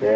Ah,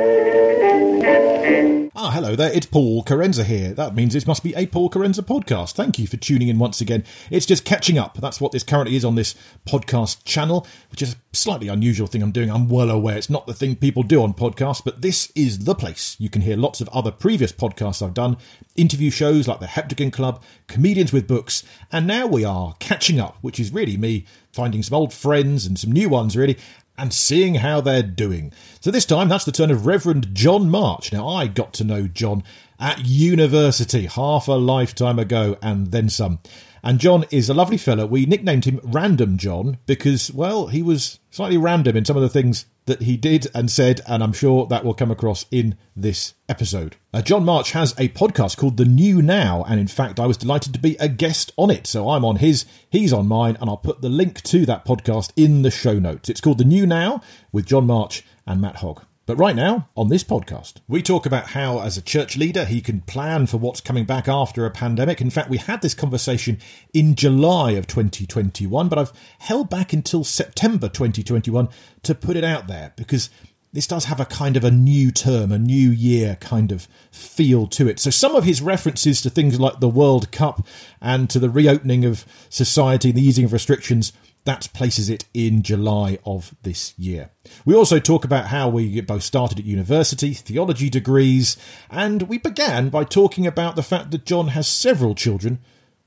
hello there. It's Paul Kerensa here. That means it must be a Paul Kerensa podcast. Thank you for tuning in once again. It's just catching up. That's what this currently is on this podcast channel, which is a slightly unusual thing I'm doing. I'm well aware it's not the thing people do on podcasts, but this is the place. You can hear lots of other previous podcasts I've done, interview shows like the Heptagon Club, comedians with books, and now we are catching up, which is really me finding some old friends and some new ones, really, and seeing how they're doing. So this time, that's the turn of Reverend Jon March. Now, I got to know Jon at university half a lifetime ago and then some. And Jon is a lovely fellow. We nicknamed him Random Jon because, well, he was slightly random in some of the things that he did and said, and I'm sure that will come across in this episode. Uh, Jon March has a podcast called The New Now, and in fact, I was delighted to be a guest on it. So I'm on his, he's on mine, and I'll put the link to that podcast in the show notes. It's called The New Now with Jon March and Matt Hogg. But right now, on this podcast, we talk about how, as a church leader, he can plan for what's coming back after a pandemic. In fact, we had this conversation in July of 2021, but I've held back until September 2021 to put it out there because this does have a kind of a new term, a new year kind of feel to it. So some of his references to things like the World Cup and to the reopening of society, the easing of restrictions, that places it in July of this year. We also talk about how we both started at university, theology degrees, and we began by talking about the fact that John has several children,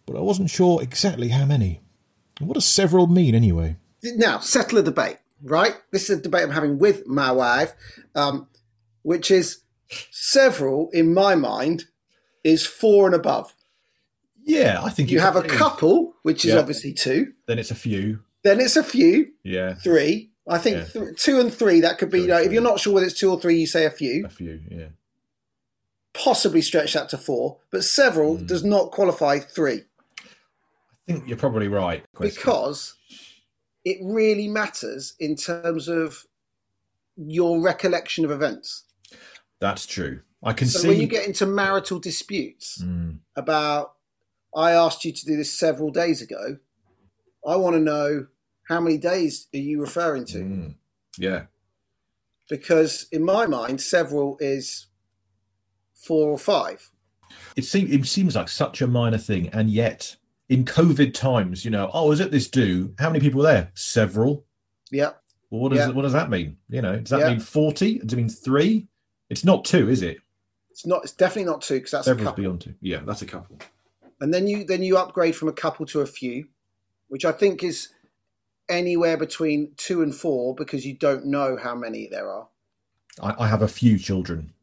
but I wasn't sure exactly how many. What does several mean anyway? Now, settle a debate, right? This is a debate I'm having with my wife, um, which is several, in my mind, is four and above. Yeah, I think You have a couple, which is Yeah. obviously two. Then it's a few. Then it's a few, Yeah, three. I think Yeah. th- two and three, that could be, and like, if you're not sure whether it's two or three, you say a few. a few. Yeah. Possibly stretch that to four, but several Hmm. does not qualify three I think you're probably right. Question. because it really matters in terms of your recollection of events. that's true. I can So see. when you get into marital disputes Mm, about, I asked you to do this several days ago, I want to know how many days are you referring to? mm, yeah. Because in my mind, several is four or five. It seems it seems like such a minor thing, and yet in COVID times, you know, oh, is it this do? How many people were there? Several. Yeah. Well, what does Yeah. what does that mean? You know, does that Yeah. mean forty? Does it mean three? It's not two, is it? It's not. It's definitely not two because that's a couple. beyond two. Yeah, that's a couple. And then you then you upgrade from a couple to a few, which I think is anywhere between two and four because you don't know how many there are. I, I have a few children.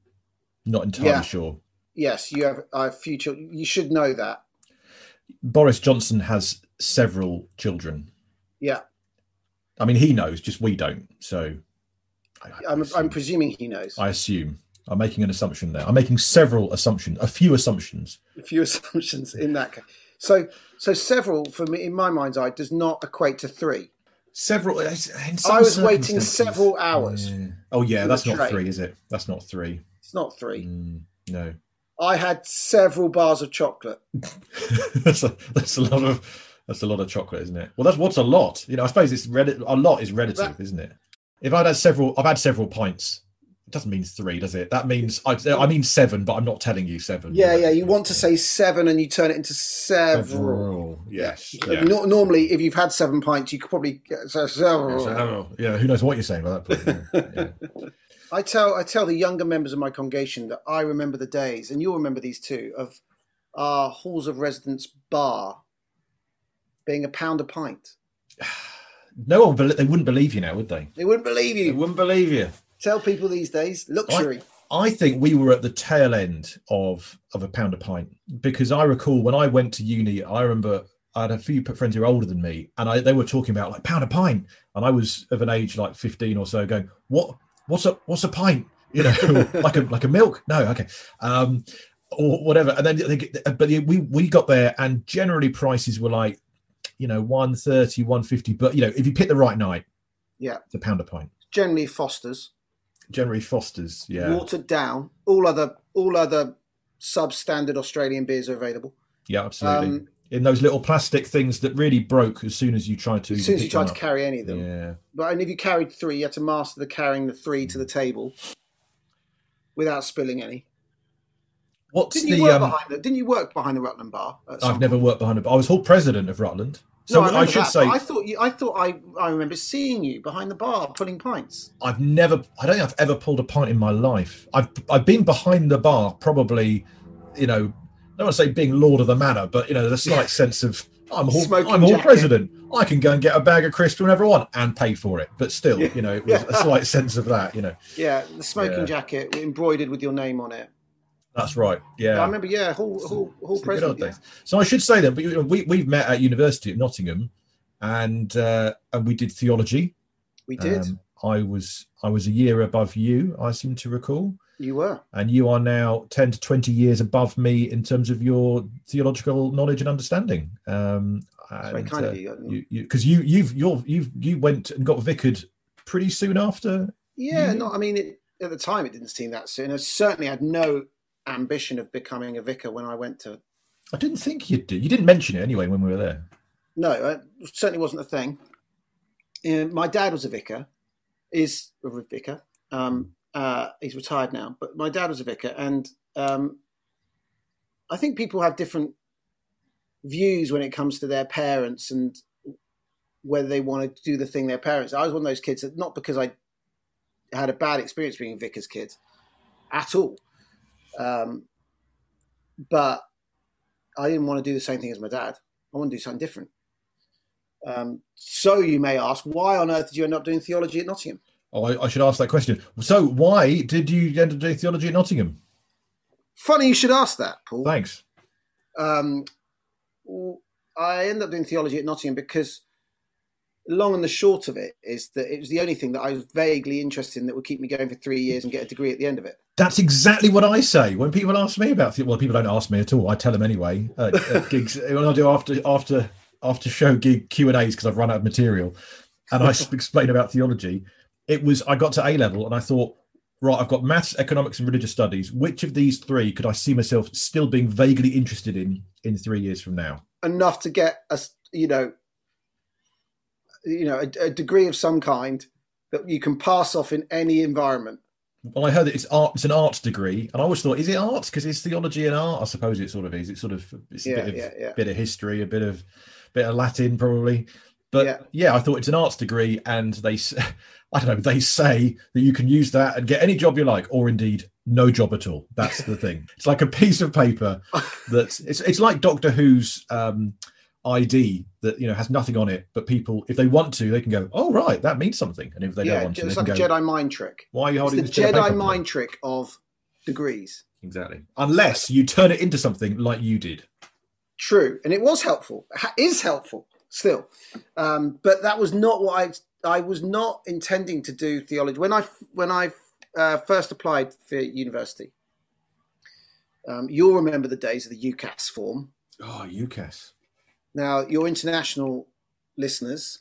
Not entirely Yeah. sure. Yes, you have a few children. You should know that. Boris Johnson has several children. Yeah, I mean, he knows, just we don't. So, I, I I'm, I'm presuming he knows. I assume. I'm making an assumption there. I'm making several assumptions, a few assumptions. a few assumptions in that case. So, so several for me in my mind's eye does not equate to three. Several. Some I was waiting several hours Yeah. Oh yeah, that's not train. three, is it? That's not three. It's not three. Mm, no, I had several bars of chocolate. that's a that's a lot of that's a lot of chocolate, isn't it? Well, that's what's a lot. You know, I suppose it's rel- a lot is relative, That- isn't it? If I'd had several, I've had several pints. It doesn't mean three, does it? That means I, I mean seven, but I'm not telling you seven. Yeah, yeah. You want to say seven and you turn it into several. several. Yes. Yeah. nor- normally, if you've had seven pints, you could probably get several. Several. Yeah, who knows what you're saying by that point? Yeah. Yeah. I tell I tell the younger members of my congregation that I remember the days, and you'll remember these too, of our halls of residence bar being a pound a pint. No one, they wouldn't believe you now, would they? They wouldn't believe They you. wouldn't believe you. Tell people these days, luxury. I think we were at the tail end of of a pound a pint because I recall when I went to uni, I remember I had a few friends who were older than me, and I, they were talking about like pound a pint, and I was of an age like fifteen or so, going, "What? What's a what's a pint? You know, like a like a milk? No, okay." Um, or whatever, and then they get, but we we got there, and generally prices were like, you know, 130, 150 but you know, if you pick the right night, Yeah. it's a pound a pint. Generally, Foster's, Generally, Foster's, yeah, watered down. All other all other substandard Australian beers are available. yeah, absolutely. Um, in those little plastic things that really broke as soon as you tried to. as soon as you tried to up. carry any of them. Yeah, But and if you carried three, you had to master the carrying the three to the table. without spilling any. What's Didn't you the? work Um, behind the? Didn't you work behind the Rutland Bar? I've never point? worked behind a bar. I was hall president of Rutland, so No, I, remember should that, say I thought you. I thought I. I remember seeing you behind the bar pulling pints. I've never. I don't think I've ever pulled a pint in my life. I've I've been behind the bar, probably, you know, I don't want to say being lord of the manor, but you know, there's a slight sense of I'm hall, Smoking I'm jacket. president. I can go and get a bag of crisps whenever I want and pay for it. But still, Yeah. you know, it was a slight sense of that. You know, Yeah, the smoking Yeah. jacket embroidered with your name on it. That's right. Yeah. I remember. Yeah, hall hall, hall It's the good old president. yeah. So I should say that we we we've met at university at Nottingham, and uh, and we did theology. We did. Um, I was I was a year above you. I seem to recall. you were. and you are now 10 to 20 years above me in terms of your theological knowledge and understanding um It's very and, kind uh, of you. you you because you you've you're you've you went and got vicared pretty soon after Yeah, you- no, I mean, it, at the time it didn't seem that soon. I certainly had no ambition of becoming a vicar when I went to. i didn't think you did you didn't mention it anyway when we were there No, it certainly wasn't a thing. Uh, my dad was a vicar, is a vicar. Um, uh, he's retired now, but my dad was a vicar, and um, I think people have different views when it comes to their parents and whether they want to do the thing their parents. I was one of those kids that not because I had a bad experience being a vicar's kid at all, um, but I didn't want to do the same thing as my dad. I want to do something different. Um, so you may ask, why on earth did you end up doing theology at Nottingham? oh I, I should ask that question so why did you end up doing theology at nottingham Funny you should ask that, Paul. thanks um, I ended up doing theology at Nottingham because long and the short of it is that it was the only thing that I was vaguely interested in that would keep me going for three years and get a degree at the end of it. that's exactly what I say. When people ask me about the, well people don't ask me at all. I tell them anyway at, at gigs. When I do after after after show gig Q and A's because I've run out of material and I explain about theology it was I got to A level and I thought right I've got maths economics and religious studies. Which of these three could I see myself still being vaguely interested in in three years from now? Enough to get a s- you know, you know, a, a degree of some kind that you can pass off in any environment. well I heard that it's art it's an arts degree and I always thought is it arts because it's theology and art I suppose it sort of is it's sort of it's a bit of yeah, yeah. bit of history, a bit of bit of Latin, probably. But Yeah. yeah. I thought it's an arts degree, and they, I don't know, they say that you can use that and get any job you like, or indeed no job at all. That's the thing. It's like a piece of paper that it's it's like Doctor Who's um, ID that you know has nothing on it, but people, if they want to, they can go, oh right, that means something, and if they yeah, don't want to, it's they like a can go, Jedi mind trick. why are you It's holding the this bit paper Jedi for mind trick of degrees. Exactly. Unless you turn it into something like you did. True, and it was helpful. Is helpful still, um, but that was not what I. I was not intending to do theology when I when I uh, first applied for university. Um, you'll remember the days of the UCAS form. Oh, UCAS. Now, your international listeners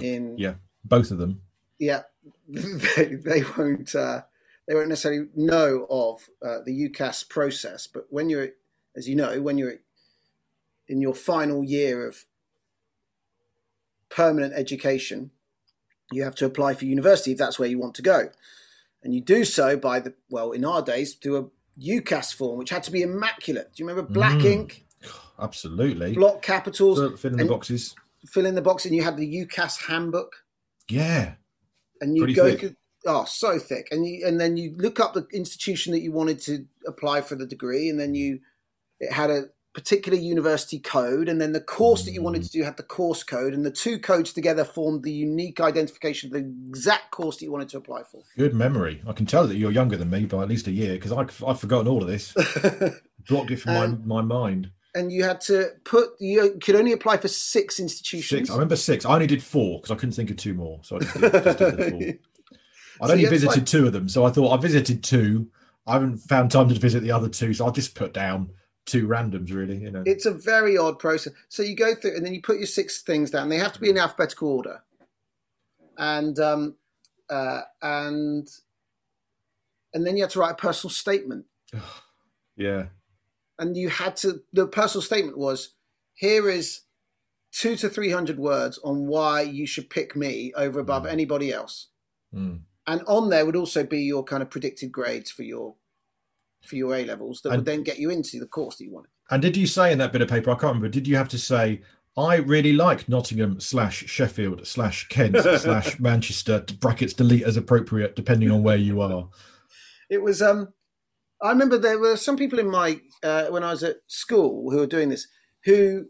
in Yeah, both of them. yeah, they, they won't uh, they won't necessarily know of uh, the UCAS process. But when you're, as you know, when you're in your final year of permanent education, you have to apply for university if that's where you want to go, and you do so by the well, in our days, do a UCAS form, which had to be immaculate. Do you remember black Mm. ink, Absolutely. block capitals, Fill, fill in the boxes. fill in the box, and you had the UCAS handbook. Yeah. and you Pretty go thick. oh so thick and you and then you look up the institution that you wanted to apply for the degree and then you it had a particular university code and then the course that you wanted to do had the course code and the two codes together formed the unique identification of the exact course that you wanted to apply for Good memory. I can tell that you're younger than me by at least a year because I've, I've forgotten all of this. Blocked it from Um, my, my mind. And you had to put you could only apply for six institutions Six. I remember six. I only did four because I couldn't think of two more. So I just did, just did the four. I'd So only you had to, visited like- two of them. So I thought I visited two. I haven't found time to visit the other two. So I'll just put down two randoms, really. You know. it's a very odd process. So you go through and then you put your six things down. They have to be in alphabetical order, and um, uh, and and then you have to write a personal statement. yeah. And you had to. The personal statement was, "Here is two to three hundred words on why you should pick me over above Mm. anybody else." Mm. and on there would also be your kind of predicted grades for your for your A levels that And- would then get you into the course that you wanted. And did you say in that bit of paper, I can't remember, did you have to say, I really like Nottingham slash Sheffield slash Kent slash Manchester, brackets delete as appropriate, depending on where you are? It was um I remember there were some people in my uh, when I was at school who were doing this who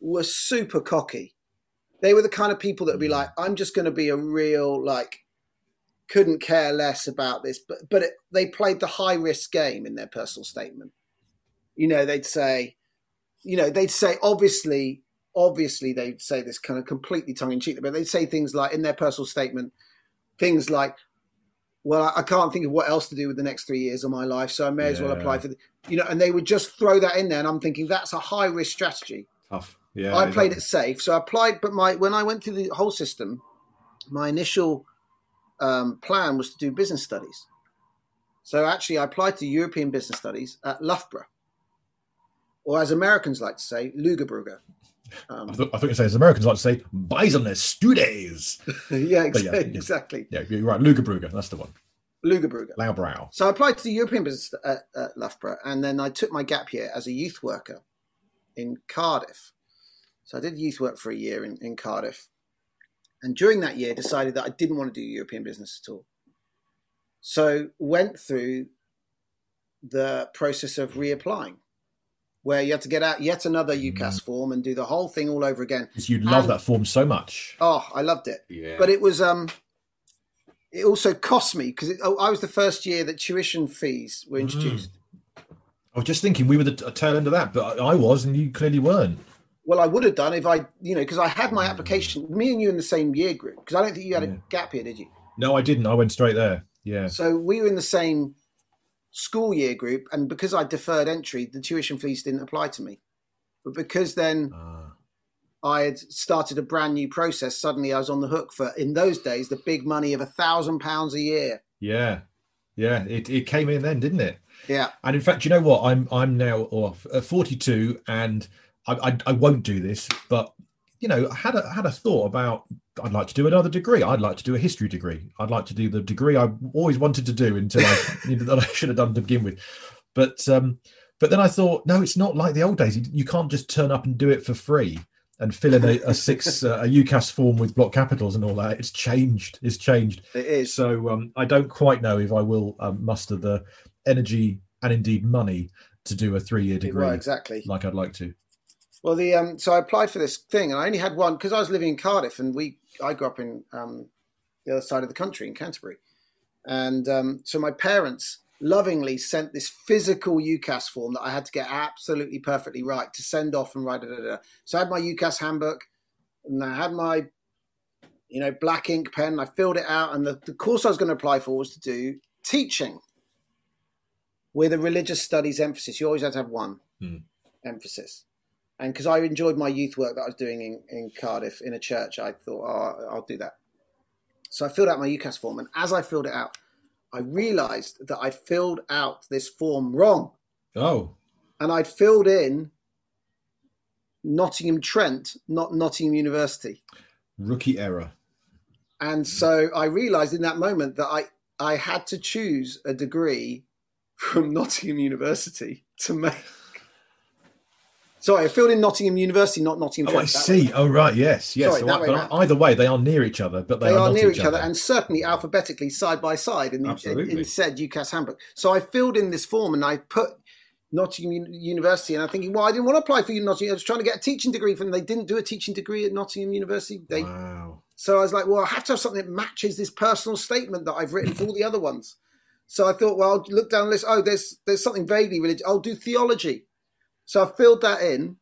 were super cocky. They were the kind of people that would be like, I'm just going to be a real like couldn't care less about this, but but it, they played the high risk game in their personal statement. You know, they'd say, you know, they'd say obviously, obviously they'd say this kind of completely tongue in cheek, but they'd say things like in their personal statement, things like, well, I- can't think of what else to do with the next three years of my life, so I may as well apply for the, you know, and they would just throw that in there, and I'm thinking that's a high risk strategy. Tough. Yeah. I played it safe, so I applied. But my when I went through the whole system, my initial um, plan was to do business studies. So actually, I applied to European business studies at Loughborough, or as Americans like to say, Lugerbrugge. I Um, thought, I thought you say, as Americans like to say, Business Studies. yeah, yeah, exactly. yeah. exactly. Yeah, you're right. Lugerbrugge, that's the one. Lugerbrugge. Laubrow. So I applied to the European business at, at Loughborough, and then I took my gap year as a youth worker in Cardiff. So I did youth work for a year in, in Cardiff, and during that year, decided that I didn't want to do European business at all. So went through the process of reapplying, where you had to get out yet another mm-hmm. UCAS form and do the whole thing all over again. Because you love And- that form so much. Oh, I loved it Yeah. but it was um it also cost me because oh, I was the first year that tuition fees were mm. introduced. I was just thinking we were the t- tail end of that, but I I was, and you clearly weren't. Well, I would have done if I, you know, because I had my mm. application. Me and you in the same year group because I don't think you had Yeah. a gap year, did you? No, I didn't. I went straight there. Yeah. So we were in the same school year group, and because I deferred entry, the tuition fees didn't apply to me. But because then Ah. I had started a brand new process, suddenly I was on the hook for in those days the big money of a thousand pounds a year. yeah. Yeah. It, it came in then, didn't it? Yeah, And in fact, you know what? I'm I'm now off uh, 42, and I, I I won't do this, but you know, I had a had a thought about I'd like to do another degree. I'd like to do a history degree. I'd like to do the degree I always wanted to do until I you know, that I should have done to begin with. But um, but then I thought, no, it's not like the old days. You, can't just turn up and do it for free and fill in a, a six uh, a UCAS form with block capitals and all that. It's changed. It's changed. it is. So um, I don't quite know if I will um, muster the energy and indeed money to do a three-year degree Well, exactly. like I'd like to. Well, the um, so I applied for this thing, and I only had one because I was living in Cardiff, and we I grew up in um, the other side of the country in Canterbury, and um, so my parents lovingly sent this physical UCAS form that I had to get absolutely perfectly right to send off and write. Da, da, da. So I had my UCAS handbook, and I had my you know black ink pen. I filled it out, and the, the course I was going to apply for was to do teaching with a religious studies emphasis. You always had to have one Hmm. emphasis and because I enjoyed my youth work that I was doing in, in Cardiff in a church, I thought, oh, I'll do that. So I filled out my UCAS form, and as I filled it out, I realised that I filled out this form wrong, Oh, and I'd filled in Nottingham Trent, not Nottingham University. rookie error. And so I realised in that moment that I I had to choose a degree from Nottingham University to make. Sorry, I filled in Nottingham University, not Nottingham Oh, I Trent. way. see. Oh, right. Yes, yes. Sorry, So I- way but either way, they are near each other, but they, they, are, not near each other, and certainly alphabetically side by side in, the, in, in said UCAS handbook. So I filled in this form and I put Nottingham University, and I'm thinking, well, I didn't want to apply for Nottingham. I was trying to get a teaching degree from. They didn't do a teaching degree at Nottingham University. They, wow. So I was like, well, I have to have something that matches this personal statement that I've written for all the other ones. So I thought, well, I'll look down the list. Oh, there's there's something vaguely religious. I'll do theology. So I filled that in.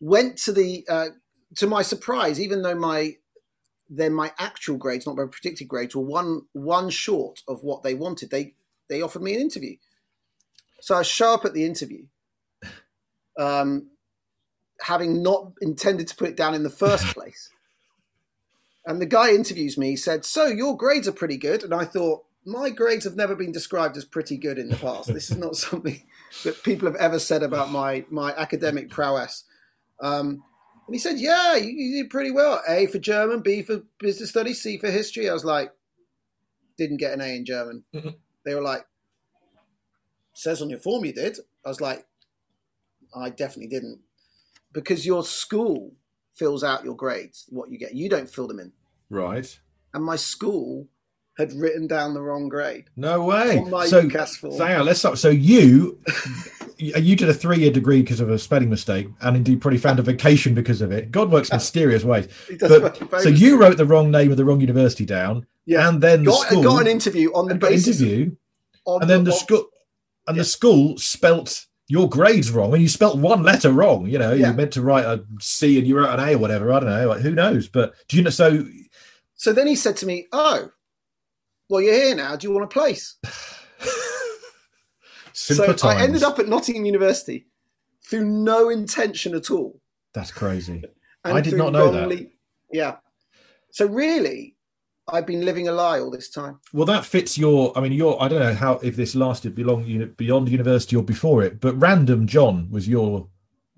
Went to the uh, to my surprise, even though my then my actual grades, not my predicted grades, were one one short of what they wanted. They they offered me an interview. So I show up at the interview, um, having not intended to put it down in the first place. And the guy interviews me, he said, So your grades are pretty good. And I thought, My grades have never been described as pretty good in the past. This is not something that people have ever said about my, my academic prowess. Um, and he said, Yeah, you, you did pretty well. A for German, B for business studies, C for history. I was like, didn't get an A in German. Mhm. They were like, "Says on your form you did." I was like, "I definitely didn't," because your school fills out your grades, what you get. You don't fill them in, Right. and my school had written down the wrong grade No way. on my So, UCAS form. hang on, let's stop. So you, you did a three-year degree because of a spelling mistake, and indeed probably found a vacation because of it. God works mysterious ways. But, work so you wrote the wrong name of the wrong university down, yeah. and then the got, school got an interview on the basis interview, and then the on- school and Yeah. the school spelt your grades wrong, and you spelt one letter wrong. You know, Yeah. you meant to write a C and you wrote an A or whatever. I don't know. Like, who knows? But do you know? So So then he said to me, "Oh, well, you're here now. Do you want a place?" so I ended up at Nottingham University through no intention at all. That's crazy. I did not know that. Yeah. So really, I've been living a lie all this time. Well, that fits your. I mean, your. I don't know how if this lasted beyond beyond university or before it, but Random Jon was your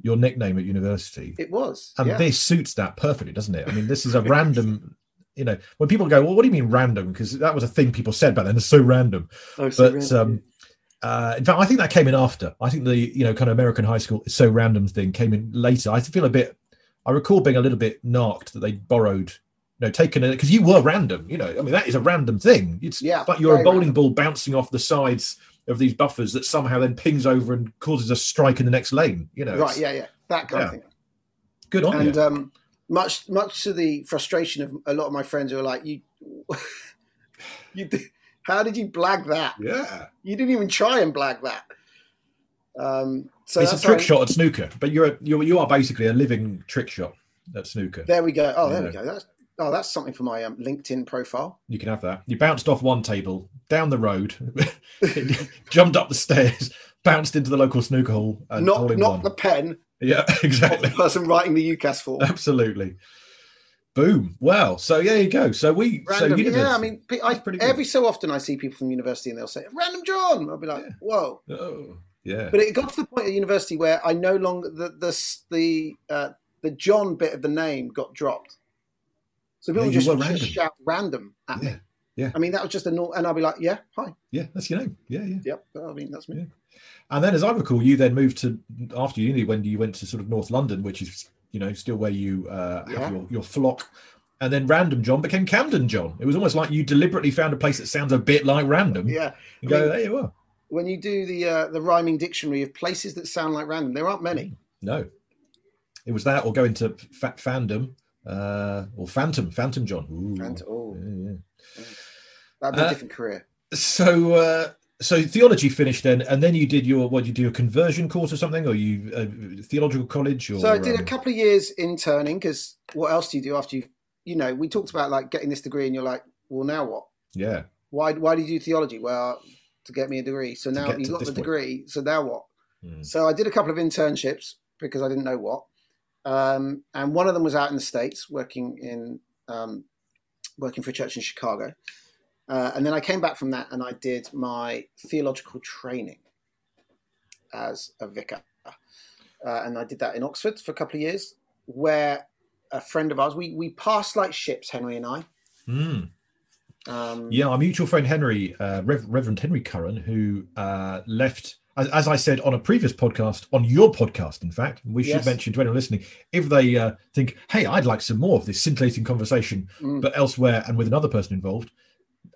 your nickname at university, It was. and yeah. this suits that perfectly, doesn't it? I mean, this is a random. You know, when people go, well, what do you mean random? Because that was a thing people said back then. It's so random. Oh, so But random. um, uh, in fact, I think that came in after. I think the you know kind of American high school it's so random thing came in later. I feel a bit. I recall being a little bit narked that they borrowed, you know, taken it because you were random. You know, I mean that is a random thing. It's Yeah, but you're a bowling random. ball bouncing off the sides of these buffers that somehow then pings over and causes a strike in the next lane. You know, right, yeah, yeah, that kind yeah. of thing. good on and you. um, much, much to the frustration of a lot of my friends who are like, "You, you, how did you blag that? yeah, You didn't even try and blag that." Um, so it's a trick shot at snooker, but you're a, you're you are basically a living trick shot at snooker. There we go. Oh, there we go. That's oh, that's something for my um, LinkedIn profile. You can have that. You bounced off one table, down the road, jumped up the stairs, bounced into the local snooker hall, and not not one. the pen Yeah, exactly. the person writing the UCAS form. Absolutely. Boom. Wow. so there you go. So we, Random, university. yeah. I mean, I, pretty every so often I see people from university and they'll say "Random Jon." I'll be like, Yeah. "Whoa!" oh, yeah. But it got to the point at university where I no longer the the the uh, the Jon bit of the name got dropped. So people Yeah, just, just random. shout "random" at Yeah, me. Yeah. I mean, that was just a norm, and I'll be like, "Yeah, hi, yeah, that's your name. Yeah, yeah. yep." I mean, that's me. Yeah. And then, as I recall, you then moved to after uni when you went to sort of North London, which is you know still where you uh, have Yeah. your, your flock. And then Random Jon became Camden Jon. It was almost like you deliberately found a place that sounds a bit like Random. Yeah. And go, I mean- there you are. When you do the uh, the rhyming dictionary of places that sound like random, there aren't many. No, it was that or go into fat fandom uh, or Phantom, Phantom Jon. Ooh. And oh, Yeah, yeah. That'd be a Uh, different career. So, uh, so theology finished then, and then you did your what? You do a conversion course or something, or you uh, theological college? Or So I did a um, couple of years interning because what else do you do after you, you know, we talked about like getting this degree and you're like, well, now what? yeah, Why, why did you do theology? Well, to get me a degree. So now you to got the point. degree. So now what? Mm. So I did a couple of internships because I didn't know what. Um, and one of them was out in the States working in, um, working for a church in Chicago. Uh, and then I came back from that and I did my theological training as a vicar. Uh, and I did that in Oxford for a couple of years, where a friend of ours, we, we passed like ships, Henry and I. Mm. Um, Yeah, our mutual friend Henry, uh, Rev- Reverend Henry Curran, who uh, left, as, as I said on a previous podcast, on your podcast, in fact, we should Yes. mention to anyone listening, if they uh, think, hey, I'd like some more of this scintillating conversation, Mm. but elsewhere and with another person involved,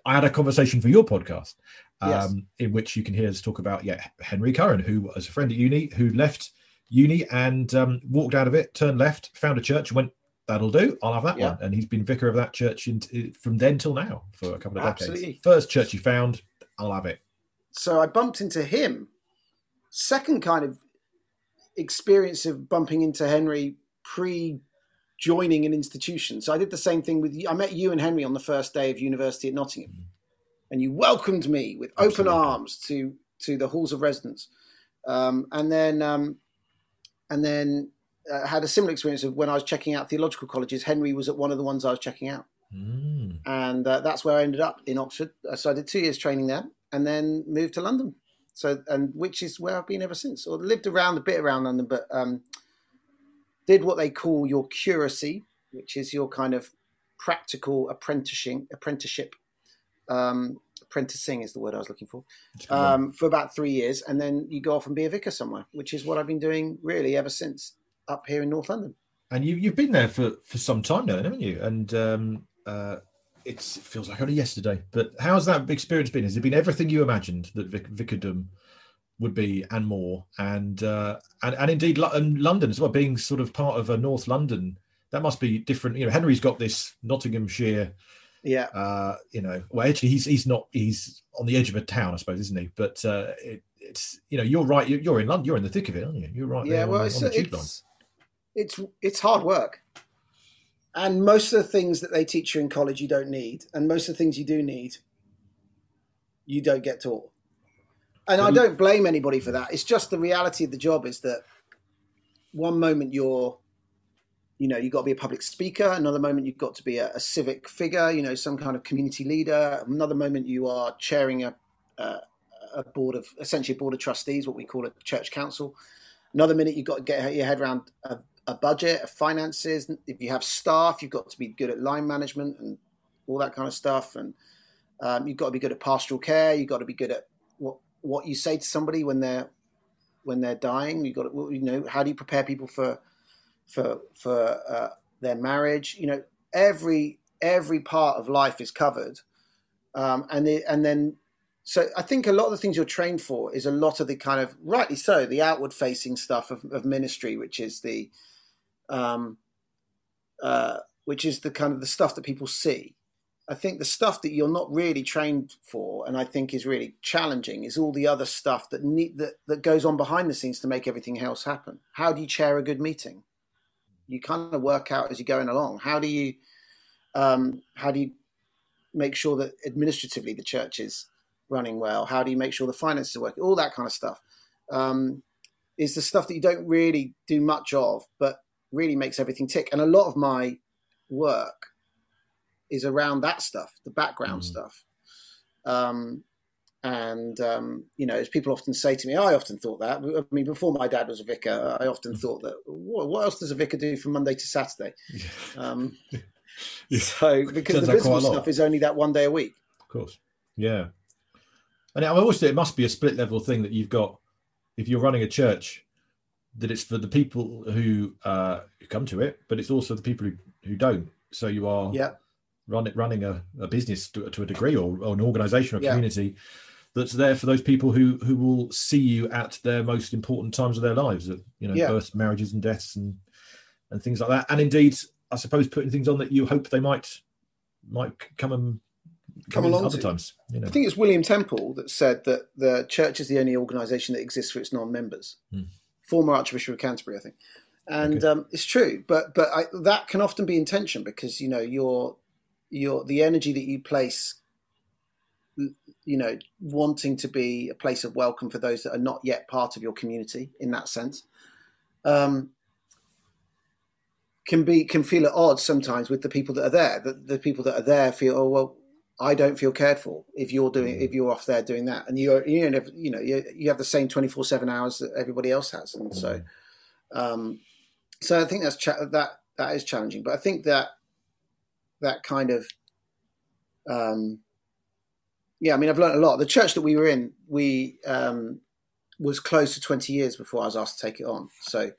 I had a conversation for your podcast, um, Yes. in which you can hear us talk about, yeah, Henry Curran, who was a friend at uni, who left uni and um, walked out of it, turned left, found a church, and went, that'll do, I'll have that Yeah. one. And he's been vicar of that church in, from then till now for a couple of Absolutely. decades. First church he found, I'll have it. so I bumped into him. Second kind of experience of bumping into Henry pre joining an institution. So I did the same thing with you. I met you and Henry on the first day of university at Nottingham, and you welcomed me with open Absolutely. arms to to the halls of residence. Um, and then um, and then uh, had a similar experience of when I was checking out theological colleges. Henry was at one of the ones I was checking out Mm. and uh, that's where I ended up in Oxford. Uh, So I did two years training there, and then moved to London. So and which is where I've been ever since. Or lived around a bit around London, but um, did what they call your curacy, which is your kind of practical apprenticing apprenticeship um, apprenticing is the word I was looking for, It's a good one. um, for about three years, and then you go off and be a vicar somewhere, which is what I've been doing really ever since up here in North London. and you you've been there for for some time now, haven't you? And um, uh, it's, it feels like only yesterday. But how's that experience been? Has it been everything you imagined that vic- vicardom would be and more? And uh, and and indeed and London as well, being sort of part of a North London. That must be different. You know, Henry's got this Nottinghamshire Yeah, uh, you know, well, actually, he's he's not he's on the edge of a town, I suppose, isn't he? But uh, it, it's you know, you're right. You're, you're in London. You're in the thick of it, aren't you? You're right. yeah. Well, on, it's, on it's it's it's hard work, and most of the things that they teach you in college you don't need, and most of the things you do need, you don't get taught. And I don't blame anybody for that. It's just the reality of the job is that one moment you're, you know, you've got to be a public speaker. Another moment you've got to be a, a civic figure, you know, some kind of community leader. Another moment you are chairing a, a, a board of, essentially a board of trustees, what we call a church council. Another minute you've got to get your head around a, a budget, finances. If you have staff, you've got to be good at line management and all that kind of stuff. And um, you've got to be good at pastoral care. You've got to be good at what what you say to somebody when they're when they're dying. You've got to, you know, how do you prepare people for for for uh, their marriage? You know, every every part of life is covered, um, and the, and then so I think a lot of the things you're trained for is a lot of the kind of rightly so the outward facing stuff of, of ministry, which is the um, uh, which is the kind of the stuff that people see. I think the stuff that you're not really trained for, and I think is really challenging, is all the other stuff that that that goes on behind the scenes to make everything else happen. How do you chair a good meeting? You kind of work out as you're going along. How do you um, how do you make sure that administratively the church is running well? How do you make sure the finances are working? All that kind of stuff um, is the stuff that you don't really do much of, but really makes everything tick. And a lot of my work is around that stuff, the background Mm. stuff. Um, and um, you know, as people often say to me, I often thought that. I mean, before my dad was a vicar, I often thought that. What, what else does a vicar do from Monday to Saturday? Um, Yeah. So because Turns the visible quite a lot. stuff is only that one day a week. Of course. Yeah. And I always say it must be a split level thing that you've got if you're running a church, that it's for the people who uh, who come to it, but it's also the people who, who don't. So you are Yeah, run it, running a, a business to, to a degree or, or an organization or Yeah. community that's there for those people who who will see you at their most important times of their lives, you know, Yeah. births, marriages, and deaths, and and things like that. And indeed, I suppose putting things on that you hope they might might come and Come in along other to. times. You know, I think it's William Temple that said that the church is the only organisation that exists for its non-members. Hmm. Former Archbishop of Canterbury, I think, and Okay. um, it's true. But but I, that can often be intention because you know your your the energy that you place, you know, wanting to be a place of welcome for those that are not yet part of your community in that sense. Um, can be can feel at odds sometimes with the people that are there. The, the people that are there feel, oh well, I don't feel cared for if you're doing if you're off there doing that, and you're you know you know you, you have the same twenty four seven hours that everybody else has, and so um, so I think that's cha- that that is challenging. But I think that that kind of um, yeah, I mean I've learned a lot. The church that we were in, we um, was closed for twenty years before I was asked to take it on. So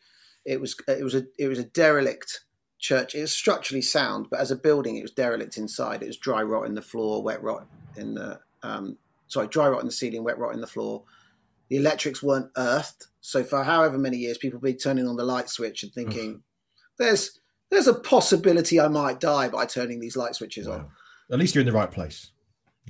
it was it was a it was a derelict church. It was structurally sound, but as a building, it was derelict inside. It was dry rot in the floor, wet rot in the um, sorry, dry rot in the ceiling, wet rot in the floor. The electrics weren't earthed, so for however many years, people be turning on the light switch and thinking, "There's there's a possibility I might die by turning these light switches on." At least you're in the right place.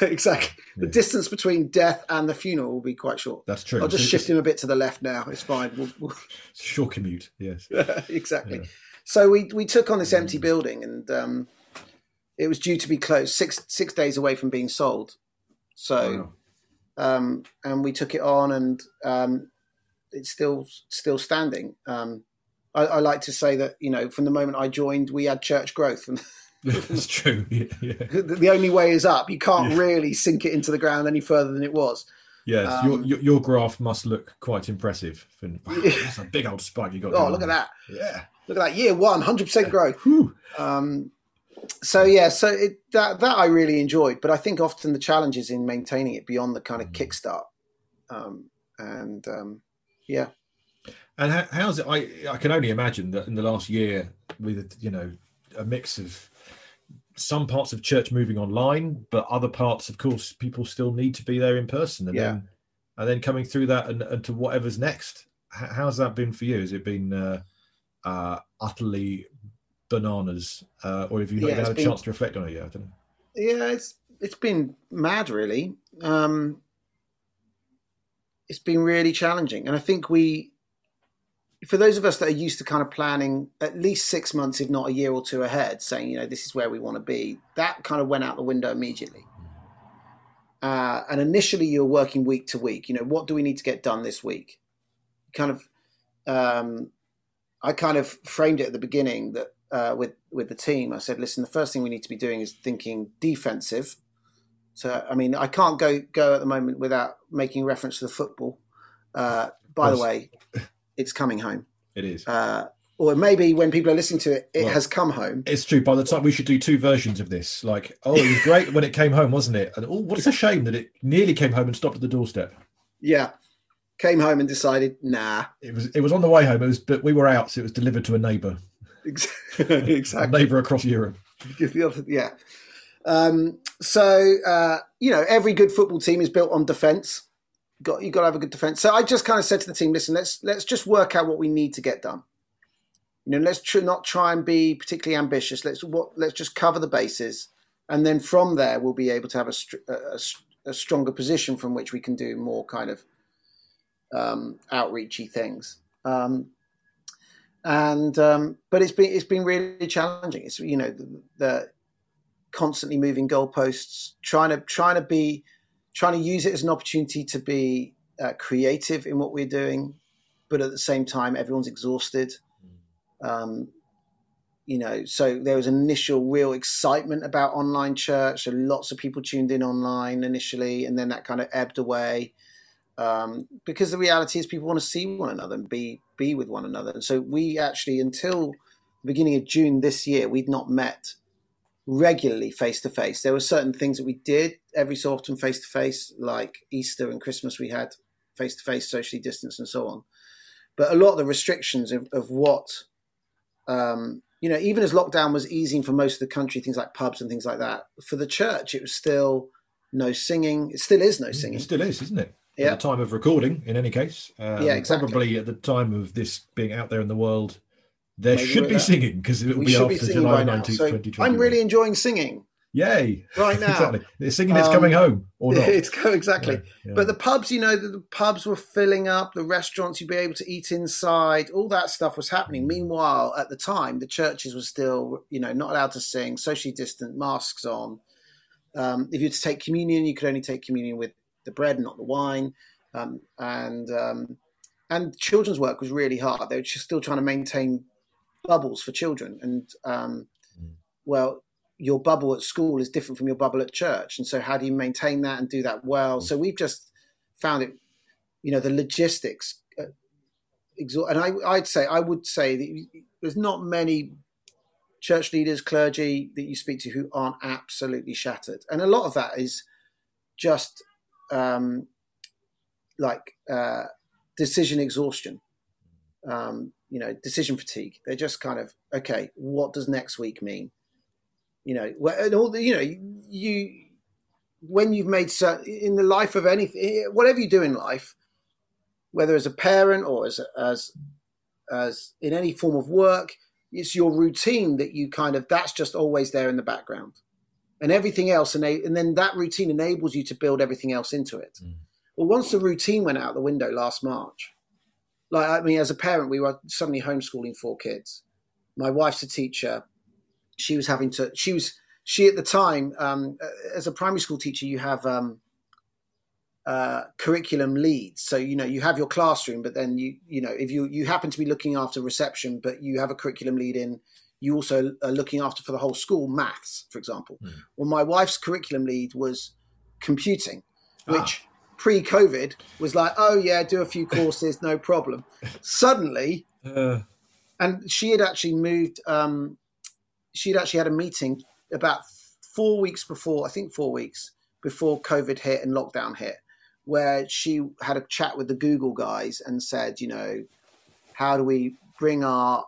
exactly. The Yeah. distance between death and the funeral will be quite short. That's true. I'll just It's- shift him a bit to the left now. It's fine. We'll, we'll, it's a short commute. Yes. exactly. Yeah. So we we took on this empty building, and um, it was due to be closed six six days away from being sold. So, Wow. um, and we took it on, and um, it's still still standing. Um, I, I like to say that you know from the moment I joined, we had church growth, and That's true. Yeah. yeah. the, the only way is up. You can't Yeah. really sink it into the ground any further than it was. Yes, Um, your, your your graph must look quite impressive. And, wow, that's a big old spike you got. Oh, look at that! Yeah. Look at that! Year one, hundred percent growth. Um, so yeah, so it, that that I really enjoyed, but I think often the challenge is in maintaining it beyond the kind of Mm. kickstart, um, and um, yeah, And how, how's it? I I can only imagine that in the last year, with you know a mix of some parts of church moving online, but other parts, of course, people still need to be there in person, and Yeah. then and then coming through that and, and to whatever's next. H- how's that been for you? Has it been uh, uh, utterly bananas, uh, or have you not Yeah, even had a been- chance to reflect on it yet? I don't know. yeah, it's it's been mad, really. Um, it's been really challenging, and I think we, for those of us that are used to kind of planning at least six months, if not a year or two ahead, saying you know this is where we want to be, that kind of went out the window immediately. Uh, and initially, you're working week to week. You know, what do we need to get done this week? Kind of, um, I kind of framed it at the beginning that uh, with with the team. I said, listen, the first thing we need to be doing is thinking defensive. So, I mean, I can't go go at the moment without making reference to the football. Uh, by the way, it's coming home, It is. uh, or maybe when people are listening to it, it Well- has come home. It's true. By the time we should do two versions of this, like, oh, it was great when it came home, wasn't it? And oh, what's a shame that it nearly came home and stopped at the doorstep. Yeah, came home and decided, nah, It was it was on the way home. It was, but we were out, so it was delivered to a neighbour, exactly. neighbour across Europe. Other- yeah. Um, so uh, you know, every good football team is built on defence. Got you got to have a good defence. So I just kind of said to the team, listen, let's let's just work out what we need to get done. You know, let's tr- not try and be particularly ambitious. Let's what let's just cover the bases, and then from there we'll be able to have a, str- a, a stronger position from which we can do more kind of um, outreachy things. Um, and um, but it's been it's been really challenging. It's you know the, the constantly moving goalposts, trying to trying to be trying to use it as an opportunity to be uh, creative in what we're doing, but at the same time everyone's exhausted. Um, you know, so there was initial real excitement about online church. So lots of people tuned in online initially, and then that kind of ebbed away um, because the reality is people want to see one another and be be with one another. And so we actually, until the beginning of June this year, we'd not met regularly face to face. There were certain things that we did every so often face to face, like Easter and Christmas. We had face to face, socially distanced, and so on. But a lot of the restrictions of, of what um, you know, even as lockdown was easing for most of the country, things like pubs and things like that, for the church, it was still no singing. It still is no singing. It still is, isn't it? Yeah. At the time of recording, in any case. Um, Yeah, exactly. Probably at the time of this being out there in the world, there Maybe should be singing because it will be after be July 19th, So 2020. I'm really enjoying singing Yay. right now. exactly. The singing is Um, coming home or not. it's exactly. Yeah, yeah. But the pubs, you know, the, the pubs were filling up, the restaurants you'd be able to eat inside, all that stuff was happening. Meanwhile, at the time, the churches were still, you know, not allowed to sing, socially distant, masks on. Um, if you had to take communion, you could only take communion with the bread, not the wine. Um, and um, and children's work was really hard. They were just still trying to maintain bubbles for children. And um, Mm. well, your bubble at school is different from your bubble at church. And so, how do you maintain that and do that well? So, we've just found it, you know, the logistics. Uh, exor- and I, I'd say, I would say that there's not many church leaders, clergy that you speak to who aren't absolutely shattered. And a lot of that is just um, like uh, decision exhaustion. Um, you know, decision fatigue. They're just kind of okay. What does next week mean? You know, and all the, you know, you when you've made cer- in the life of anything, whatever you do in life, whether as a parent or as as as in any form of work, it's your routine that you kind of that's just always there in the background, and everything else, and and then that routine enables you to build everything else into it. Mm. Well, once the routine went out the window last March, like I mean, as a parent, we were suddenly homeschooling four kids. My wife's a teacher. She was having to. She was. She at the time, um, as a primary school teacher, you have um, uh, curriculum leads. So you know you have your classroom, but then you you know if you you happen to be looking after reception, but you have a curriculum lead in. You also are looking after for the whole school maths, for example. Mm. Well, my wife's curriculum lead was computing, Ah. Which pre-COVID was like, oh yeah, do a few courses, no problem. Suddenly, Uh, and she had actually moved. Um, she'd actually had a meeting about four weeks before, I think four weeks before COVID hit and lockdown hit, where she had a chat with the Google guys and said, you know, how do we bring our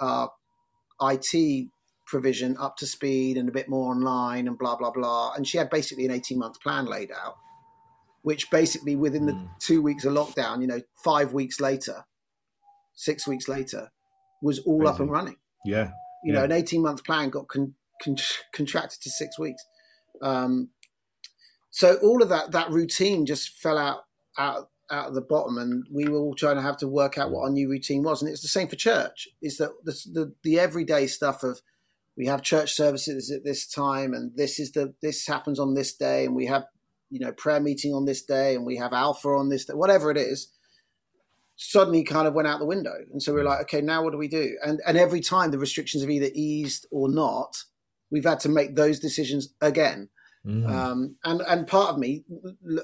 our IT provision up to speed and a bit more online and blah blah blah. And she had basically an eighteen month plan laid out, which basically within the Mm. two weeks of lockdown, you know, five weeks later, six weeks later, was all up and running. Yeah. You know, an eighteen month plan got con- con- contracted to six weeks. Um, so all of that that routine just fell out out out of the bottom, and we were all trying to have to work out what our new routine was. And it's the same for church. Is that the the, the everyday stuff of we have church services at this time, and this is the this happens on this day, and we have you know prayer meeting on this day, and we have alpha on this day, whatever it is. Suddenly, kind of went out the window, and so we we're like, okay, now what do we do? And and every time the restrictions have either eased or not, we've had to make those decisions again. Mm. Um, and and part of me,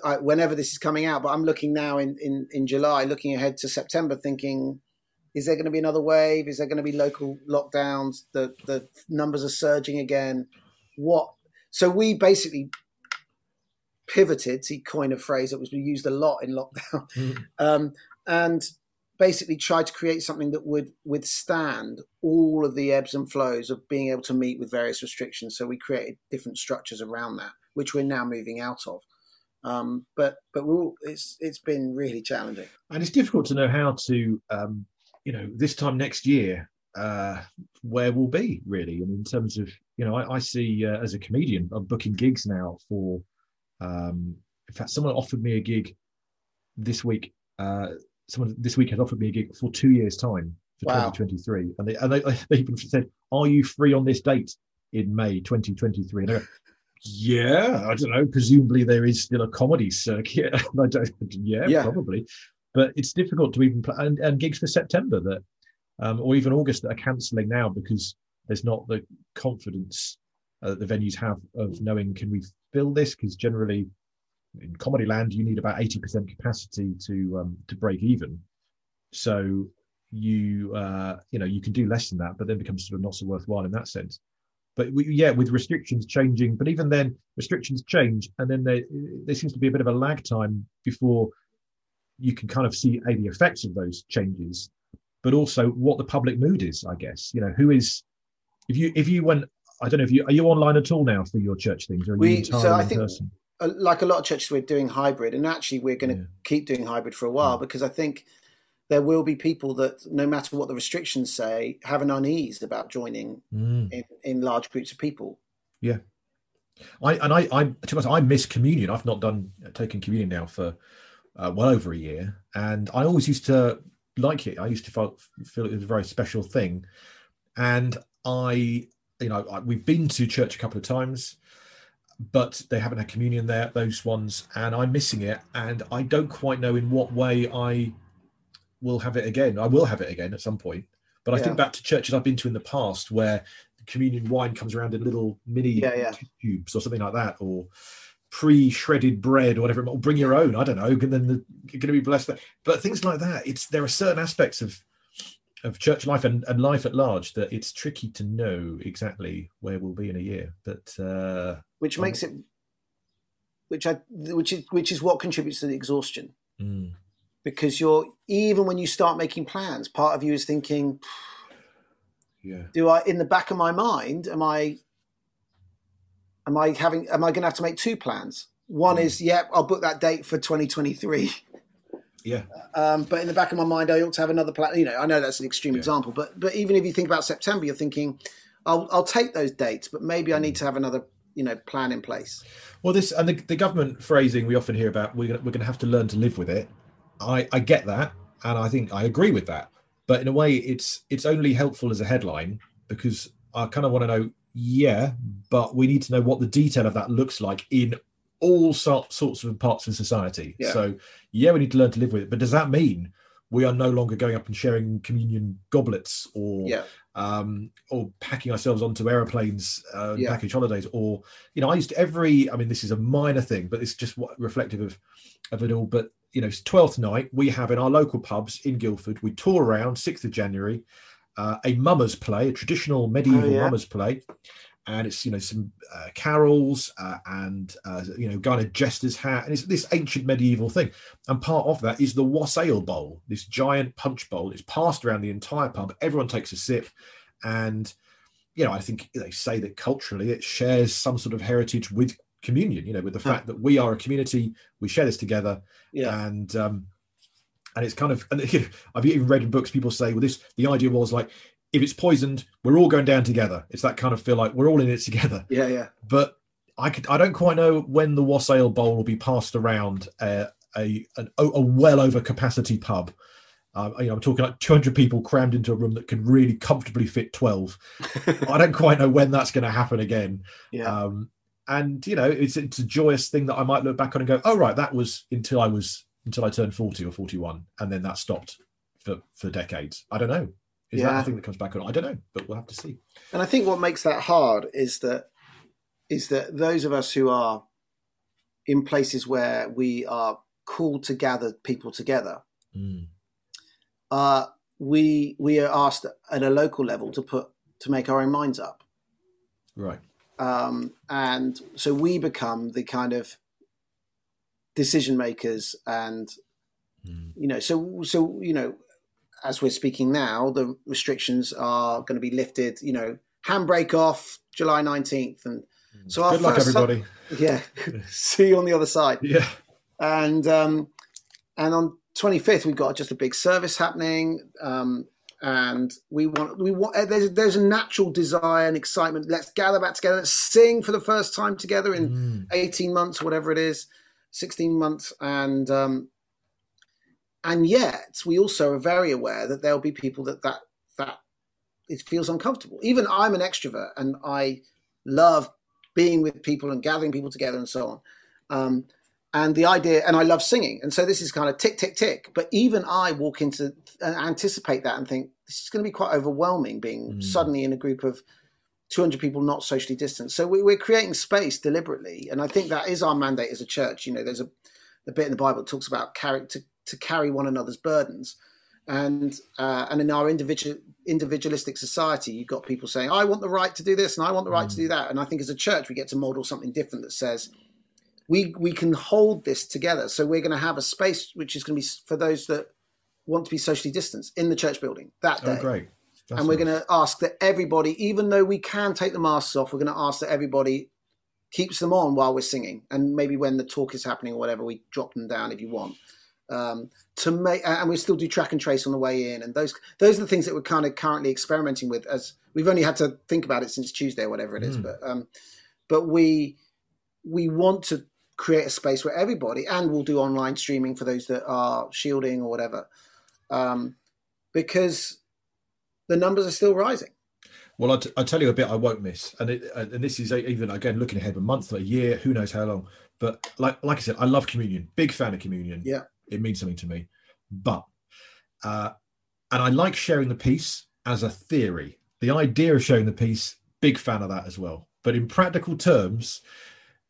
I- whenever this is coming out, but I'm looking now in, in, in July, looking ahead to September, thinking, is there going to be another wave? Is there going to be local lockdowns? The the numbers are surging again. What? So we basically pivoted. To coin a phrase that was used a lot in lockdown, Mm. um, and basically tried to create something that would withstand all of the ebbs and flows of being able to meet with various restrictions. So we created different structures around that, which we're now moving out of. Um, but but we're all, it's it's been really challenging. and it's difficult to know how to um, you know this time next year uh, where we'll be really and in terms of you know i, I see uh, as a comedian i'm booking gigs now for um, in fact someone offered me a gig this week uh, someone this week has offered me a gig for two years time for Wow. 2023 and they, and they, they even said are you free on this date in may 2023 and I go, yeah i don't know. Presumably there is still a comedy circuit. I don't yeah, Yeah. probably. But it's difficult to even pl- and, and gigs for september that um, or even august that are cancelling now because there's not the confidence uh, the venues have of knowing can we fill this? Because generally in comedy land you need about 80% capacity to um, to break even. So you uh, you know you can do less than that but then becomes sort of not so worthwhile in that sense. But we, yeah with restrictions changing but even then restrictions change and then there, there seems to be a bit of a lag time before you can kind of see a the effects of those changes but also what the public mood is i guess. You know who is if you if you went i don't know if you are you online at all now for your church things or are We- you so I in think- person Like a lot of churches, we're doing hybrid, and actually we're going to Yeah. keep doing hybrid for a while Mm. because I think there will be people that, no matter what the restrictions say, have an unease about joining Mm. in, in large groups of people. Yeah, I and I, I to be honest, I miss communion. I've not done taken communion now for uh, well over a year, and I always used to like it. I used to feel, feel it was a very special thing, and I, you know, I, we've been to church a couple of times, but they haven't had communion there. Those ones, and I'm missing it, and I don't quite know in what way I will have it again. I will have it again at some point, but I Yeah. think back to churches I've been to in the past where communion wine comes around in little mini Yeah, yeah. tubes or something like that, or pre-shredded bread or whatever. Or bring your own. I don't know. And then the, you're going to be blessed. There. But things like that. It's there are certain aspects of of church life and, and life at large that it's tricky to know exactly where we'll be in a year. But uh, which Um, makes it which I which is which is what contributes to the exhaustion mm, because you're even when you start making plans part of you is thinking yeah, do I in the back of my mind am I am I having am I going to have to make two plans one Mm. is yep I'll book that date for 2023 yeah, um, but in the back of my mind I ought to have another plan you know I know that's an extreme Yeah. example but but even if you think about September you're thinking I'll I'll take those dates but maybe I need to have another you know plan in place Well, this and the, the government phrasing we often hear about we're gonna, we're going to have to learn to live with it. I I get that, and I think I agree with that. But in a way, it's it's only helpful as a headline because I kind of want to know. Yeah, but we need to know what the detail of that looks like in all sorts of parts of society. Yeah. So yeah, we need to learn to live with it. But does that mean we are no longer going up and sharing communion goblets or yeah um, or packing ourselves onto aeroplanes, uh, Yeah. package holidays, or you know, I used to every. I mean, this is a minor thing, but it's just what reflective of of it all. But you know, it's twelfth night we have in our local pubs in Guildford. We tour around sixth of January. uh, a mummers play, a traditional medieval Oh, yeah. mummers play, and it's you know some uh, carols uh, and uh, you know kind of jester's hat, and it's this ancient medieval thing. And part of that is the wassail bowl, this giant punch bowl. It's passed around the entire pub. Everyone takes a sip, and you know I think they say that culturally it shares some sort of heritage with communion. You know, with the fact that we are a community, we share this together Yeah. and um and it's kind of and you know, i've even read in books people say well this the idea was like if it's poisoned we're all going down together it's that kind of feel like we're all in it together Yeah. Yeah. but i could i don't quite know when the wassail bowl will be passed around uh, a an, a well over capacity pub uh, you know, I'm talking like 200 people crammed into a room that can really comfortably fit 12. I don't quite know when that's going to happen again. Yeah. Um, and you know, it's it's a joyous thing that I might look back on and go, oh right, that was until I was until I turned 40 or 41, and then that stopped for for decades. I don't know. Is that Yeah. the thing that comes back on? I don't know, but we'll have to see. And I think what makes that hard is that is that those of us who are in places where we are called to gather people together, Mm. uh, we we are asked at a local level to put to make our own minds up, Right. um, and so we become the kind of decision makers, and Mm. you know, so so you know, as we're speaking now, the restrictions are going to be lifted. You know, handbrake off July nineteenth, and so our Good luck, everybody. yeah, see you on the other side. Yeah. and um, and on 25th we've got just a big service happening um, and we want we want uh, there's there's a natural desire and excitement let's gather back together let's sing for the first time together in Mm. 18 months whatever it is 16 months and um, and yet we also are very aware that there'll be people that that that it feels uncomfortable. Even i'm an extrovert and i love being with people and gathering people together and so on. Um, and the idea and i love singing. And so this is kind of tick tick tick. But even i walk into and anticipate that and think this is going to be quite overwhelming being Mm. suddenly in a group of 200 people not socially distant. So we, we're creating space deliberately. And i think that is our mandate as a church. You know there's a the bit in the bible that talks about carry to, carry one another's burdens and uh, and in our individual individualistic society you've got people saying i want the right to do this and i want the right to do that and i think as a church we get to model something different that says we we can hold this together. So we're going to have a space which is going to be for those that want to be socially distanced in the church building that day. Oh, great. That's and we're nice. going to ask that everybody, even though we can take the masks off, we're going to ask that everybody keeps them on while we're singing, and maybe when the talk is happening or whatever, we drop them down if you want. Um, to make, and we still do track and trace on the way in, and those those are the things that we're kind of currently experimenting with. As we've only had to think about it since Tuesday or whatever it is, Mm. but um, but we we want to create a space where everybody, and we'll do online streaming for those that are shielding or whatever, um, because the numbers are still rising. Well, I'll, t- I'll tell you a bit I won't miss, and it, and this is a, even again looking ahead a month, or a year, who knows how long. But like like I said, I love communion, big fan of communion. Yeah. It means something to me. But uh, and I like sharing the peace as a theory. The idea of sharing the peace, big fan of that as well. But in practical terms,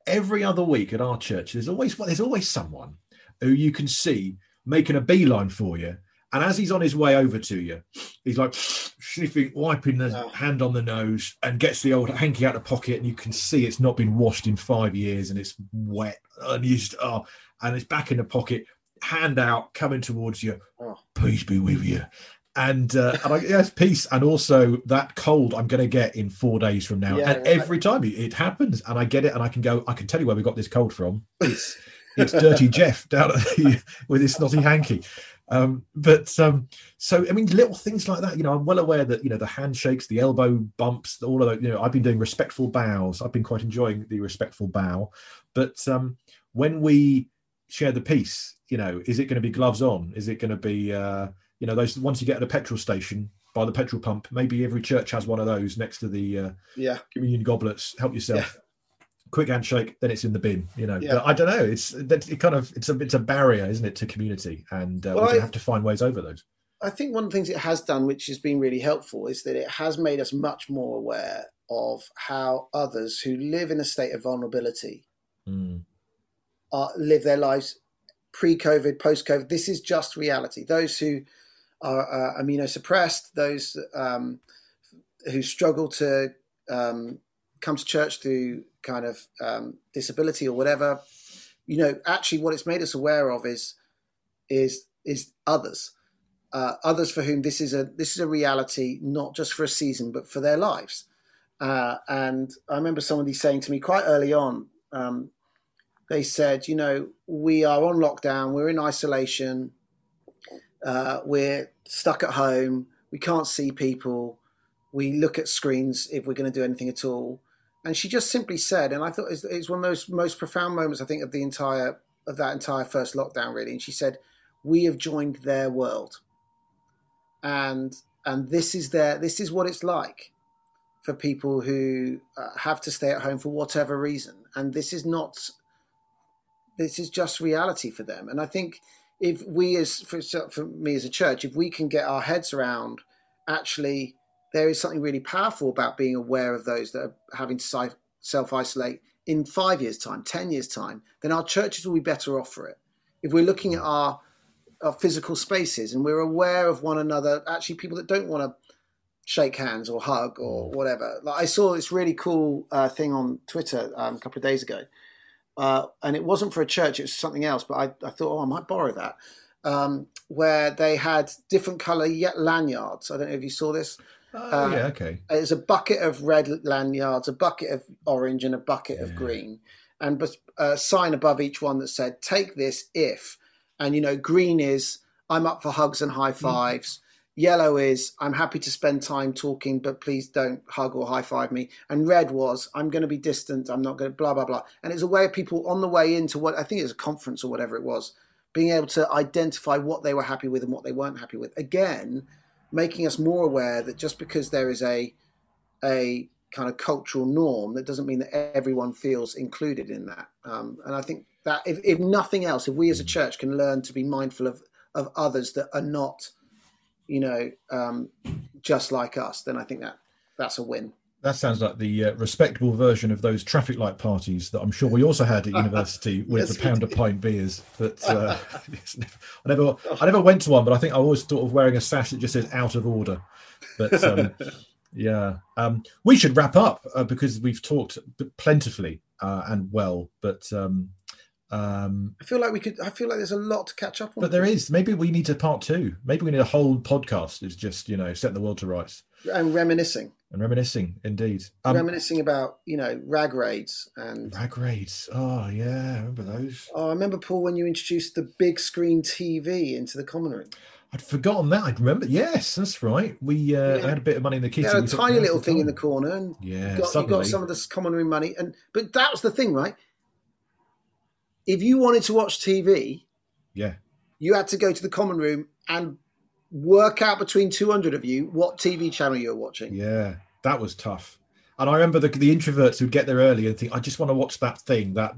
every other week at our church, there's always well, there's always someone who you can see making a beeline for you. And as he's on his way over to you, he's like sniffing, wiping the Oh. hand on the nose, and gets the old hanky out of pocket, and you can see it's not been washed in five years, and it's wet, unused. Oh, and it's back in the pocket, hand out, coming towards you. Oh. Peace be with you. And uh, and I, yes, peace, and also that cold I'm going to get in four days from now. Yeah, and right. every time it, happens, and I get it, and I can go, I can tell you where we got this cold from. It's it's Dirty Jeff down at the, with his snotty hanky. Um, but um, so I mean, little things like that. You know, I'm well aware that you know the handshakes, the elbow bumps, all of that. You know, I've been doing respectful bows. I've been quite enjoying the respectful bow. But um, when we share the peace? you know, is it going to be gloves on? Is it going to be uh, you know those once you get at a petrol station by the petrol pump? Maybe every church has one of those next to the uh, Yeah, communion goblets. Help yourself. Quick handshake, then it's in the bin. You know, Yeah. but I don't know. It's that it kind of it's a it's a barrier, isn't it, to community, and uh, Well, going I- have to find ways over those. I think one of the things it has done, which has been really helpful, is that it has made us much more aware of how others who live in a state of vulnerability. Are, live their lives pre-COVID, post-COVID. This is just reality. Those who are uh, immunosuppressed, those um, who struggle to um, come to church through kind of um, disability or whatever. You know, actually, what it's made us aware of is is is others, uh, others for whom this is a this is a reality, not just for a season, but for their lives. Uh, and I remember somebody saying to me quite early on, um, they said, you know, we are on lockdown, we're in isolation, uh, we're stuck at home, we can't see people, we look at screens if we're going to do anything at all. And she just simply said, and I thought it was one of those most profound moments I think of the entire of that entire first lockdown, really. And she said, "We have joined their world, and and this is their this is what it's like for people who uh, have to stay at home for whatever reason, and this is not this is just reality for them. And I think if we as for, for me as a church, if we can get our heads around actually there is something really powerful about being aware of those that are having to self isolate in five years' time, 10 years' time, then our churches will be better off for it. If we're looking at our, our physical spaces and we're aware of one another, actually, people that don't want to shake hands or hug or whatever. Like I saw this really cool uh, thing on Twitter um, a couple of days ago. Uh, and it wasn't for a church, it was something else, but I, I thought, oh, I might borrow that. Um, where they had different color lanyards. I don't know if you saw this. Oh, uh, yeah, okay. It's a bucket of red lanyards, a bucket of orange, and a bucket yeah. of green, and a sign above each one that said, "Take this if." And you know, green is I'm up for hugs and high mm. fives. Mm. Yellow is I'm happy to spend time talking, but please don't hug or high five me. And red was I'm going to be distant. I'm not going to blah blah blah. And it's a way of people on the way into what I think it was a conference or whatever it was, being able to identify what they were happy with and what they weren't happy with. Again, making us more aware that just because there is a a kind of cultural norm, that doesn't mean that everyone feels included in that. Um, and I think that if, if nothing else, if we as a church can learn to be mindful of of others that are not, you know, um, just like us, then I think that that's a win. That sounds like the uh, respectable version of those traffic light parties that I'm sure we also had at university with yes, the pound a pint beers. But uh, I never, I never went to one. But I think I always thought of wearing a sash that just says "out of order." But um, yeah, um, we should wrap up uh, because we've talked plentifully uh, and well. But um, um, I feel like we could. I feel like there's a lot to catch up on. But there is. Maybe we need a part two. Maybe we need a whole podcast. It's just you know setting the world to rights and reminiscing and reminiscing indeed um, reminiscing about you know rag raids and rag raids oh yeah I remember those oh i remember paul when you introduced the big screen tv into the common room i'd forgotten that i'd remember yes that's right we uh yeah. had a bit of money in the kitchen yeah, a tiny little thing in the corner and yeah you got, you got some of this common room money and but that was the thing right if you wanted to watch tv yeah you had to go to the common room and work out between 200 of you what TV channel you're watching. Yeah, that was tough. And I remember the, the introverts who'd get there early and think, I just want to watch that thing, that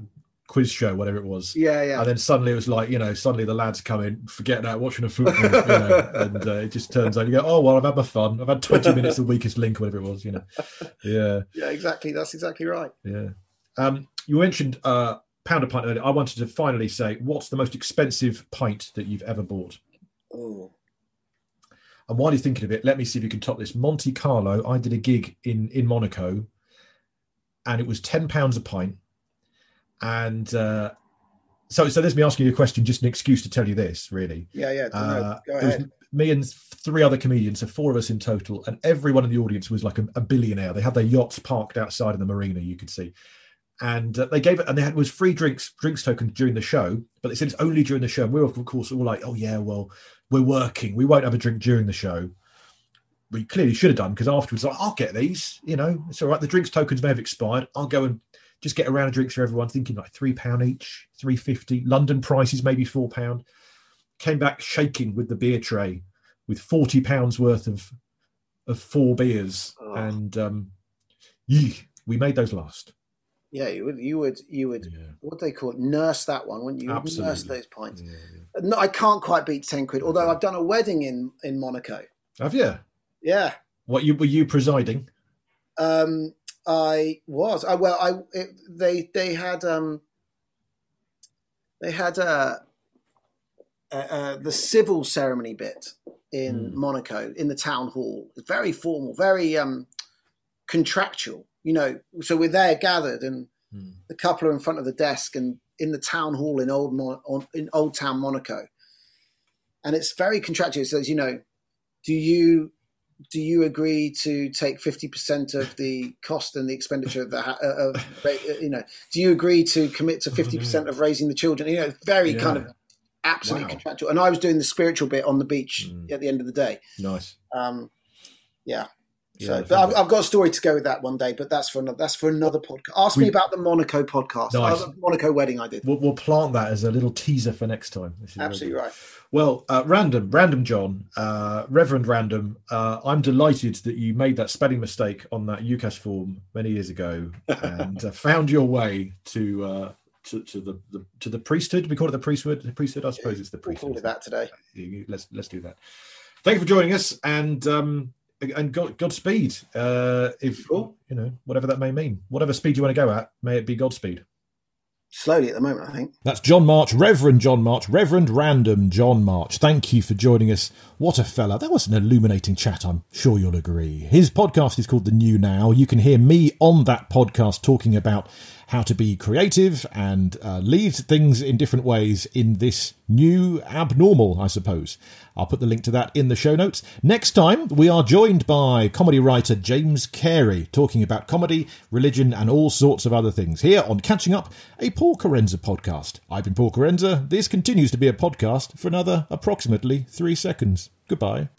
quiz show, whatever it was. Yeah, yeah. And then suddenly it was like, you know, suddenly the lads come in, forget that, watching a football, you know, and uh, it just turns out you go, oh, well, I've had my fun. I've had 20 minutes of weakest link, whatever it was, you know. Yeah. Yeah, exactly. That's exactly right. Yeah. Um, you mentioned uh, pound a pint earlier. I wanted to finally say, what's the most expensive pint that you've ever bought? Oh. And while you're thinking of it, let me see if you can top this. Monte Carlo, I did a gig in in Monaco, and it was ten pounds a pint. And uh, so, so there's me asking you a question, just an excuse to tell you this, really. Yeah, yeah. Uh, go ahead. me and three other comedians, so four of us in total, and everyone in the audience was like a, a billionaire. They had their yachts parked outside of the marina, you could see and uh, they gave it and they had was free drinks drinks tokens during the show but they said it's only during the show and we were of course all like oh yeah well we're working. We won't have a drink during the show. We clearly should have done because afterwards, like, I'll get these. You know, it's all right. The drinks tokens may have expired. I'll go and just get a round of drinks for everyone, thinking like three pound each, three fifty. London prices maybe four pound. Came back shaking with the beer tray with forty pounds worth of of four beers, oh. and um, yeah, we made those last. Yeah, you would, you would, you would. Yeah. What they call it, nurse that one, wouldn't you? Absolutely. Nurse those pints. Yeah, yeah. No, I can't quite beat ten quid. Although I've done a wedding in in Monaco. Have you? Yeah. What you were you presiding? Um, I was. I well, I it, they they had um they had uh, uh, uh, the civil ceremony bit in mm. Monaco in the town hall. It's very formal, very um, contractual. You know, so we're there gathered, and mm. the couple are in front of the desk, and in the town hall in old Mon- in Old Town Monaco, and it's very contractual. It says, you know, do you do you agree to take 50% of the cost and the expenditure of the uh, of, you know do you agree to commit to 50% of raising the children you know very yeah. kind of absolutely wow. contractual and i was doing the spiritual bit on the beach mm. at the end of the day nice um, yeah so, but I've, I've, got a story to go with that one day, but that's for another, that's for another podcast. Ask we, me about the Monaco podcast, nice. uh, Monaco wedding I did. We'll, we'll, plant that as a little teaser for next time. Absolutely right. Well, uh, random, random Jon, uh, Reverend Random. Uh, I'm delighted that you made that spelling mistake on that UCAS form many years ago and uh, found your way to. Uh, to, to the, the, to the priesthood, we call it the priesthood. The priesthood, I suppose, it's the priesthood. We'll call it that today. Let's let's do that. Thank you for joining us, and um, and God, Godspeed. Uh, if cool. you know whatever that may mean, whatever speed you want to go at, may it be Godspeed. Slowly at the moment, I think. That's Jon March, Reverend Jon March, Reverend Random Jon March. Thank you for joining us. What a fella. That was an illuminating chat, I'm sure you'll agree. His podcast is called The New Now. You can hear me on that podcast talking about how to be creative and uh, lead things in different ways in this new abnormal, I suppose. I'll put the link to that in the show notes. Next time, we are joined by comedy writer James Cary talking about comedy, religion, and all sorts of other things here on Catching Up, a Paul Kerensa podcast. I've been Paul Kerensa. This continues to be a podcast for another approximately three seconds. Goodbye.